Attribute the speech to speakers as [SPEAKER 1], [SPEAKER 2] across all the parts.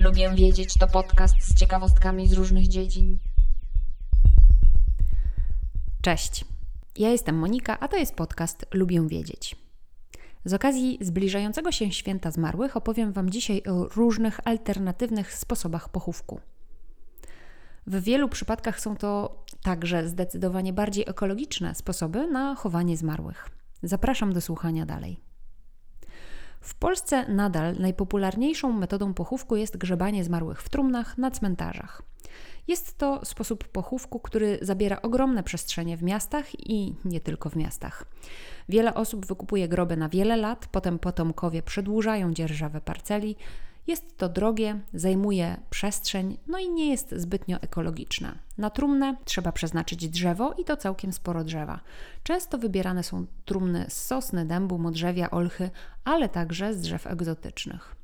[SPEAKER 1] Lubię wiedzieć to podcast z ciekawostkami z różnych dziedzin.
[SPEAKER 2] Cześć. Ja jestem Monika, a to jest podcast Lubię wiedzieć. Z okazji zbliżającego się święta zmarłych opowiem Wam dzisiaj o różnych alternatywnych sposobach pochówku. W wielu przypadkach są to także zdecydowanie bardziej ekologiczne sposoby na chowanie zmarłych. Zapraszam do słuchania dalej. W Polsce nadal najpopularniejszą metodą pochówku jest grzebanie zmarłych w trumnach na cmentarzach. Jest to sposób pochówku, który zabiera ogromne przestrzenie w miastach i nie tylko w miastach. Wiele osób wykupuje groby na wiele lat, potem potomkowie przedłużają dzierżawę parceli, jest to drogie, zajmuje przestrzeń, no i nie jest zbytnio ekologiczne. Na trumnę trzeba przeznaczyć drzewo i to całkiem sporo drzewa. Często wybierane są trumny z sosny, dębu, modrzewia, olchy, ale także z drzew egzotycznych.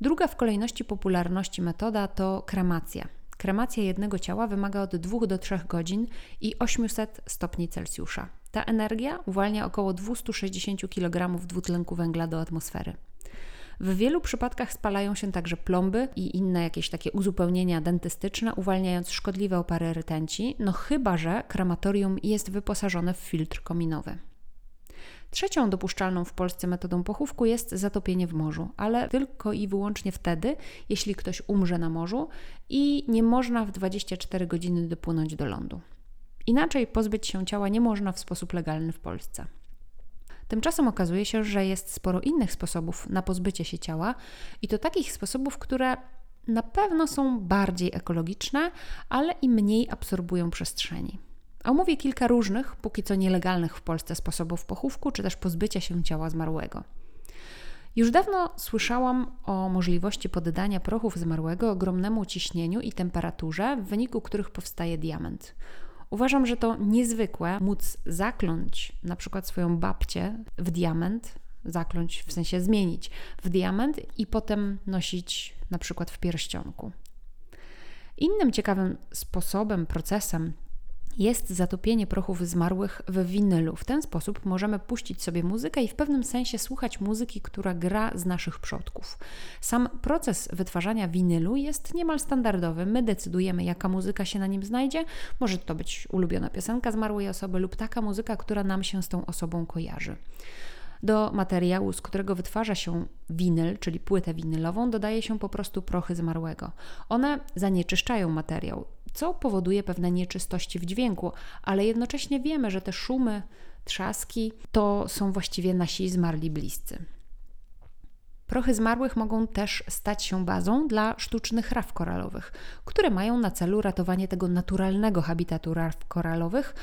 [SPEAKER 2] Druga w kolejności popularności metoda to kremacja. Kremacja jednego ciała wymaga od 2 do 3 godzin i 800 stopni Celsjusza. Ta energia uwalnia około 260 kg dwutlenku węgla do atmosfery. W wielu przypadkach spalają się także plomby i inne jakieś takie uzupełnienia dentystyczne, uwalniając szkodliwe opary rtęci, no chyba że krematorium jest wyposażone w filtr kominowy. Trzecią dopuszczalną w Polsce metodą pochówku jest zatopienie w morzu, ale tylko i wyłącznie wtedy, jeśli ktoś umrze na morzu i nie można w 24 godziny dopłynąć do lądu. Inaczej pozbyć się ciała nie można w sposób legalny w Polsce. Tymczasem okazuje się, że jest sporo innych sposobów na pozbycie się ciała i to takich sposobów, które na pewno są bardziej ekologiczne, ale i mniej absorbują przestrzeni. Omówię kilka różnych, póki co nielegalnych w Polsce sposobów pochówku czy też pozbycia się ciała zmarłego. Już dawno słyszałam o możliwości poddania prochów zmarłego ogromnemu ciśnieniu i temperaturze, w wyniku których powstaje diament. Uważam, że to niezwykłe móc zakląć na przykład swoją babcię w diament, zakląć w sensie zmienić w diament i potem nosić na przykład w pierścionku. Innym ciekawym sposobem, procesem jest zatopienie prochów zmarłych w winylu. W ten sposób możemy puścić sobie muzykę i w pewnym sensie słuchać muzyki, która gra z naszych przodków. Sam proces wytwarzania winylu jest niemal standardowy. My decydujemy, jaka muzyka się na nim znajdzie. Może to być ulubiona piosenka zmarłej osoby lub taka muzyka, która nam się z tą osobą kojarzy. Do materiału, z którego wytwarza się winyl, czyli płytę winylową, dodaje się po prostu prochy zmarłego. One zanieczyszczają materiał co powoduje pewne nieczystości w dźwięku, ale jednocześnie wiemy, że te szumy, trzaski to są właściwie nasi zmarli bliscy. Prochy zmarłych mogą też stać się bazą dla sztucznych raf koralowych, które mają na celu ratowanie tego naturalnego habitatu raf koralowych,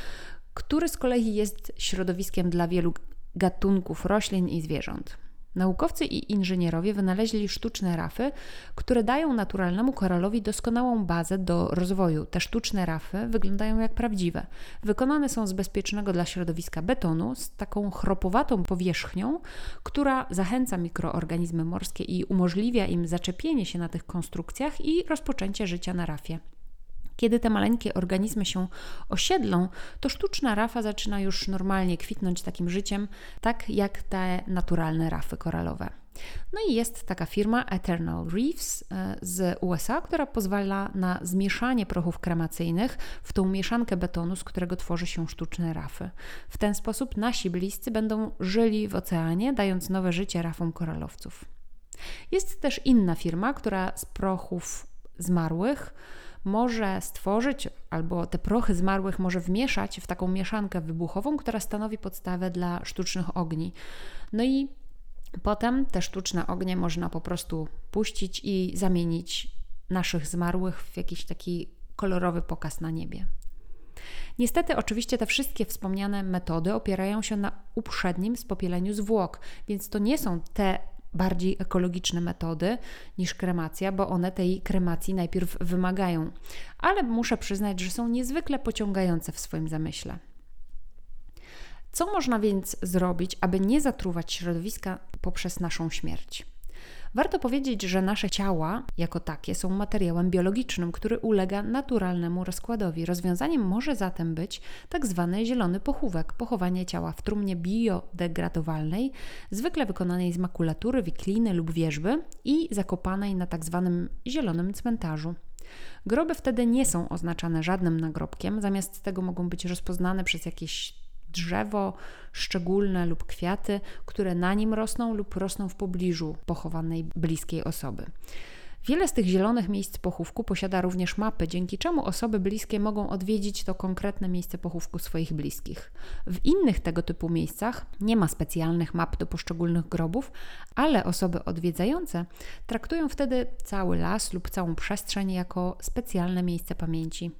[SPEAKER 2] który z kolei jest środowiskiem dla wielu gatunków roślin i zwierząt. Naukowcy i inżynierowie wynaleźli sztuczne rafy, które dają naturalnemu koralowi doskonałą bazę do rozwoju. Te sztuczne rafy wyglądają jak prawdziwe. Wykonane są z bezpiecznego dla środowiska betonu, z taką chropowatą powierzchnią, która zachęca mikroorganizmy morskie i umożliwia im zaczepienie się na tych konstrukcjach i rozpoczęcie życia na rafie. Kiedy te maleńkie organizmy się osiedlą, to sztuczna rafa zaczyna już normalnie kwitnąć takim życiem, tak jak te naturalne rafy koralowe. No i jest taka firma Eternal Reefs e, z USA, która pozwala na zmieszanie prochów kremacyjnych w tą mieszankę betonu, z którego tworzy się sztuczne rafy. W ten sposób nasi bliscy będą żyli w oceanie, dając nowe życie rafom koralowców. Jest też inna firma, która z prochów zmarłych może stworzyć, albo te prochy zmarłych może wmieszać w taką mieszankę wybuchową, która stanowi podstawę dla sztucznych ogni. No i potem te sztuczne ognie można po prostu puścić i zamienić naszych zmarłych w jakiś taki kolorowy pokaz na niebie. Niestety, oczywiście, te wszystkie wspomniane metody opierają się na uprzednim spopieleniu zwłok, więc to nie są te bardziej ekologiczne metody niż kremacja, bo one tej kremacji najpierw wymagają. Ale muszę przyznać, że są niezwykle pociągające w swoim zamyśle. Co można więc zrobić, aby nie zatruwać środowiska poprzez naszą śmierć? Warto powiedzieć, że nasze ciała jako takie są materiałem biologicznym, który ulega naturalnemu rozkładowi. Rozwiązaniem może zatem być tak zwany zielony pochówek, pochowanie ciała w trumnie biodegradowalnej, zwykle wykonanej z makulatury, wikliny lub wierzby i zakopanej na tak zwanym zielonym cmentarzu. Groby wtedy nie są oznaczane żadnym nagrobkiem, zamiast tego mogą być rozpoznane przez jakieś drzewo szczególne lub kwiaty, które na nim rosną lub rosną w pobliżu pochowanej bliskiej osoby. Wiele z tych zielonych miejsc pochówku posiada również mapy, dzięki czemu osoby bliskie mogą odwiedzić to konkretne miejsce pochówku swoich bliskich. W innych tego typu miejscach nie ma specjalnych map do poszczególnych grobów, ale osoby odwiedzające traktują wtedy cały las lub całą przestrzeń jako specjalne miejsce pamięci.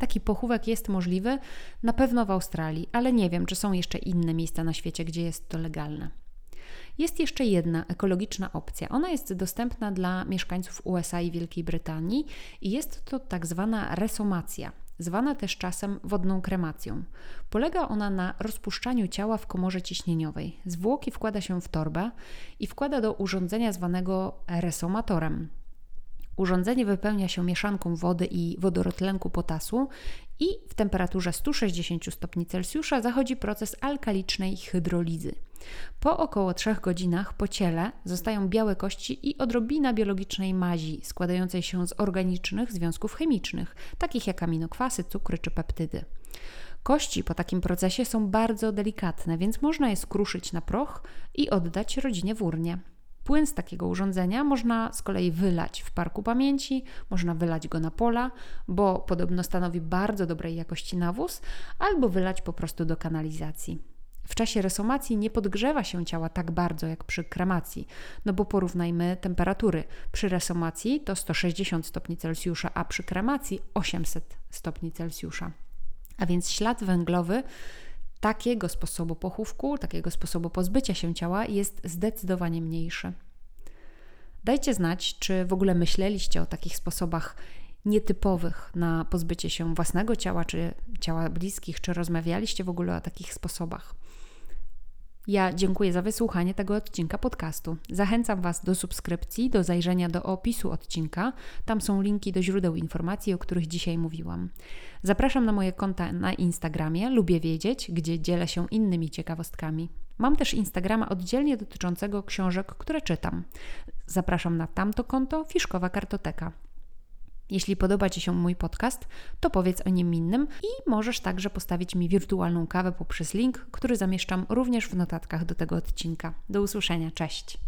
[SPEAKER 2] Taki pochówek jest możliwy na pewno w Australii, ale nie wiem, czy są jeszcze inne miejsca na świecie, gdzie jest to legalne. Jest jeszcze jedna ekologiczna opcja. Ona jest dostępna dla mieszkańców USA i Wielkiej Brytanii i jest to tak zwana resomacja, zwana też czasem wodną kremacją. Polega ona na rozpuszczaniu ciała w komorze ciśnieniowej. Zwłoki wkłada się w torbę i wkłada do urządzenia zwanego resomatorem. Urządzenie wypełnia się mieszanką wody i wodorotlenku potasu i w temperaturze 160 stopni Celsjusza zachodzi proces alkalicznej hydrolizy. Po około 3 godzinach po ciele zostają białe kości i odrobina biologicznej mazi składającej się z organicznych związków chemicznych, takich jak aminokwasy, cukry czy peptydy. Kości po takim procesie są bardzo delikatne, więc można je skruszyć na proch i oddać rodzinie w urnie. Płyn z takiego urządzenia można z kolei wylać w parku pamięci, można wylać go na pola, bo podobno stanowi bardzo dobrej jakości nawóz, albo wylać po prostu do kanalizacji. W czasie resomacji nie podgrzewa się ciała tak bardzo jak przy kremacji, no bo porównajmy temperatury. Przy resomacji to 160 stopni Celsjusza, a przy kremacji 800 stopni Celsjusza. A więc ślad węglowy takiego sposobu pochówku, takiego sposobu pozbycia się ciała jest zdecydowanie mniejszy. Dajcie znać, czy w ogóle myśleliście o takich sposobach nietypowych na pozbycie się własnego ciała czy ciała bliskich, czy rozmawialiście w ogóle o takich sposobach. Ja dziękuję za wysłuchanie tego odcinka podcastu. Zachęcam Was do subskrypcji, do zajrzenia do opisu odcinka. Tam są linki do źródeł informacji, o których dzisiaj mówiłam. Zapraszam na moje konta na Instagramie, lubię wiedzieć, gdzie dzielę się innymi ciekawostkami. Mam też Instagrama oddzielnie dotyczącego książek, które czytam. Zapraszam na tamto konto Fiszkowa Kartoteka. Jeśli podoba Ci się mój podcast, to powiedz o nim innym i możesz także postawić mi wirtualną kawę poprzez link, który zamieszczam również w notatkach do tego odcinka. Do usłyszenia, cześć!